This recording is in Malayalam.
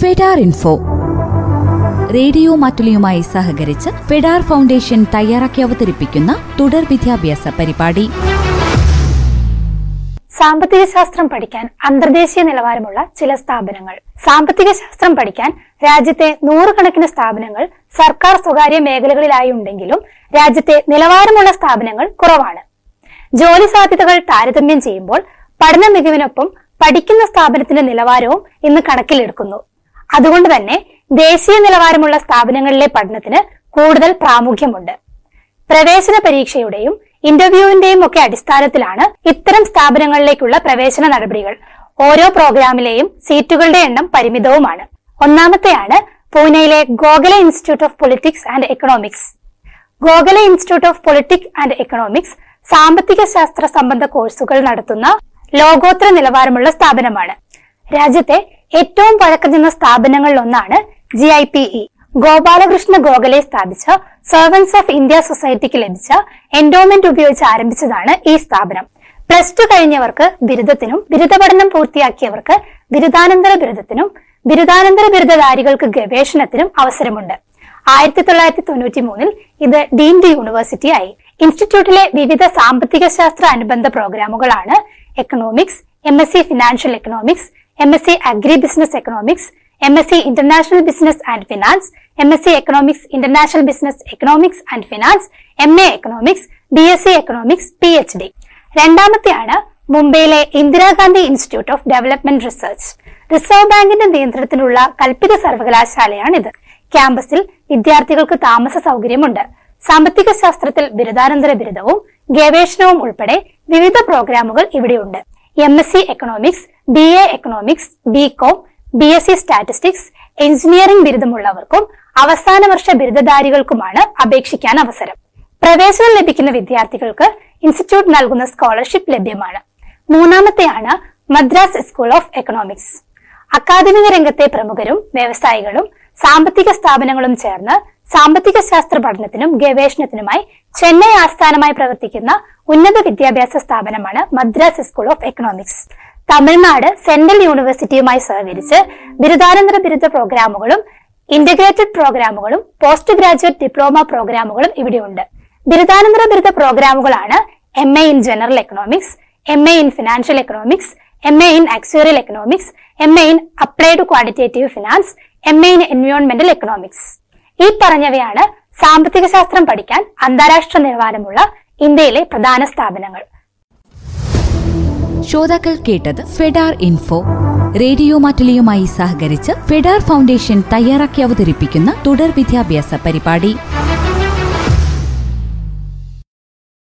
ഫെഡാർ ഇൻഫോ. റേഡിയോ മാറ്റുലിയുമായി സഹകരിച്ച് ഫെഡാർ ഫൗണ്ടേഷൻ തയ്യാറാക്കി അവതരിപ്പിക്കുന്ന തുടർ വിദ്യാഭ്യാസ പരിപാടി. സാമ്പത്തിക ശാസ്ത്രം പഠിക്കാൻ അന്തർദേശീയ നിലവാരമുള്ള ചില സ്ഥാപനങ്ങൾ. സാമ്പത്തിക ശാസ്ത്രം പഠിക്കാൻ രാജ്യത്തെ നൂറുകണക്കിന് സ്ഥാപനങ്ങൾ സർക്കാർ സ്വകാര്യ മേഖലകളിലായി ഉണ്ടെങ്കിലും രാജ്യത്തെ നിലവാരമുള്ള സ്ഥാപനങ്ങൾ കുറവാണ്. ജോലി സാധ്യതകൾ താരതമ്യം ചെയ്യുമ്പോൾ പഠന മികവിനൊപ്പം പഠിക്കുന്ന സ്ഥാപനത്തിന്റെ നിലവാരവും ഇന്ന് കണക്കിലെടുക്കുന്നു. അതുകൊണ്ട് തന്നെ ദേശീയ നിലവാരമുള്ള സ്ഥാപനങ്ങളിലെ പഠനത്തിന് കൂടുതൽ പ്രാമുഖ്യമുണ്ട്. പ്രവേശന പരീക്ഷയുടെയും ഇന്റർവ്യൂവിന്റെയും ഒക്കെ അടിസ്ഥാനത്തിലാണ് ഇത്തരം സ്ഥാപനങ്ങളിലേക്കുള്ള പ്രവേശന നടപടികൾ. ഓരോ പ്രോഗ്രാമിലെയും സീറ്റുകളുടെ എണ്ണം പരിമിതവുമാണ്. ഒന്നാമത്തെയാണ് പൂനെയിലെ Gokhale institute of politics and economics. Gokhale institute of politics and economics സാമ്പത്തിക ശാസ്ത്ര സംബന്ധ കോഴ്സുകൾ നടത്തുന്ന ലോകോത്തര നിലവാരമുള്ള സ്ഥാപനമാണ്. രാജ്യത്തെ ഏറ്റവും പഴക്കം ചെന്ന സ്ഥാപനങ്ങളിൽ ഒന്നാണ് G I P E. Gopalakrishna Gokhale സ്ഥാപിച്ച സെർവൻസ് ഓഫ് ഇന്ത്യ സൊസൈറ്റിക്ക് ലഭിച്ച എൻഡോമെന്റ് ഉപയോഗിച്ച് ആരംഭിച്ചതാണ് ഈ സ്ഥാപനം. പ്ലസ് ടു കഴിഞ്ഞവർക്ക് ബിരുദത്തിനും ബിരുദ പഠനം പൂർത്തിയാക്കിയവർക്ക് ബിരുദാനന്തര ബിരുദത്തിനും ബിരുദാനന്തര ബിരുദധാരികൾക്ക് ഗവേഷണത്തിനും അവസരമുണ്ട്. ആയിരത്തി തൊള്ളായിരത്തി തൊണ്ണൂറ്റി മൂന്നിൽ ഇത് ഡീംഡ് യൂണിവേഴ്സിറ്റി ആയി. ഇൻസ്റ്റിറ്റ്യൂട്ടിലെ വിവിധ സാമ്പത്തിക ശാസ്ത്ര അനുബന്ധ പ്രോഗ്രാമുകളാണ് economics M S C financial economics M S C agribusiness economics M S C international business and finance M S C economics international business economics and finance M A economics B S C economics P H D രണ്ടാമത്തെയാണ് മുംബൈയിലെ Indira Gandhi institute of development research reserve ബാങ്കിന്റെ നിയന്ത്രണത്തിലുള്ള കൽപ്പിത സർവകലാശാലയാണിത്. ക്യാമ്പസിൽ വിദ്യാർത്ഥികൾക്ക് താമസ സൗകര്യമുണ്ട്. സാമ്പത്തിക ശാസ്ത്രത്തിൽ ബിരുദാനന്തര ബിരുദവും ഗവേഷണവും ഉൾപ്പെടെ വിവിധ പ്രോഗ്രാമുകൾ ഇവിടെയുണ്ട്. M S C economics B A economics B com B S C statistics engineering ബിരുദമുള്ളവർക്കും അവസാന വർഷ ബിരുദധാരികൾക്കുമാണ് അപേക്ഷിക്കാൻ അവസരം. പ്രവേശനം ലഭിക്കുന്ന വിദ്യാർത്ഥികൾക്ക് ഇൻസ്റ്റിറ്റ്യൂട്ട് നൽകുന്ന സ്കോളർഷിപ്പ് ലഭ്യമാണ്. മൂന്നാമത്തെയാണ് മദ്രാസ് സ്കൂൾ ഓഫ് എക്കണോമിക്സ് അക്കാദമിക രംഗത്തെ പ്രമുഖരും വ്യവസായികളും സാമ്പത്തിക സ്ഥാപനങ്ങളും ചേർന്ന് സാമ്പത്തിക ശാസ്ത്ര പഠനത്തിനും ഗവേഷണത്തിനുമായി ചെന്നൈ ആസ്ഥാനമായി പ്രവർത്തിക്കുന്ന ഉന്നത വിദ്യാഭ്യാസ സ്ഥാപനമാണ് Madras school of economics Tamil Nadu central യൂണിവേഴ്സിറ്റിയുമായി സഹകരിച്ച് ബിരുദാനന്തര ബിരുദ പ്രോഗ്രാമുകളും ഇന്റഗ്രേറ്റഡ് പ്രോഗ്രാമുകളും പോസ്റ്റ് ഗ്രാജുവേറ്റ് ഡിപ്ലോമ പ്രോഗ്രാമുകളും ഇവിടെയുണ്ട്. ബിരുദാനന്തര ബിരുദ പ്രോഗ്രാമുകളാണ് M A in general economics M A in financial economics M A in actuarial economics M A in applied quantitative finance M A in എൻവയോൺമെന്റൽ economics ഈ പറഞ്ഞവയാണ് സാമ്പത്തിക ശാസ്ത്രം പഠിക്കാൻ അന്താരാഷ്ട്ര നിലവാരമുള്ള ഇന്ത്യയിലെ പ്രധാന സ്ഥാപനങ്ങൾ. ശ്രോതാക്കൾ കേട്ടത് ഫെഡാർ ഇൻഫോ. റേഡിയോ മാറ്റിലിയുമായി സഹകരിച്ച് ഫെഡാർ ഫൗണ്ടേഷൻ തയ്യാറാക്കി അവതരിപ്പിക്കുന്ന തുടർ വിദ്യാഭ്യാസ പരിപാടി.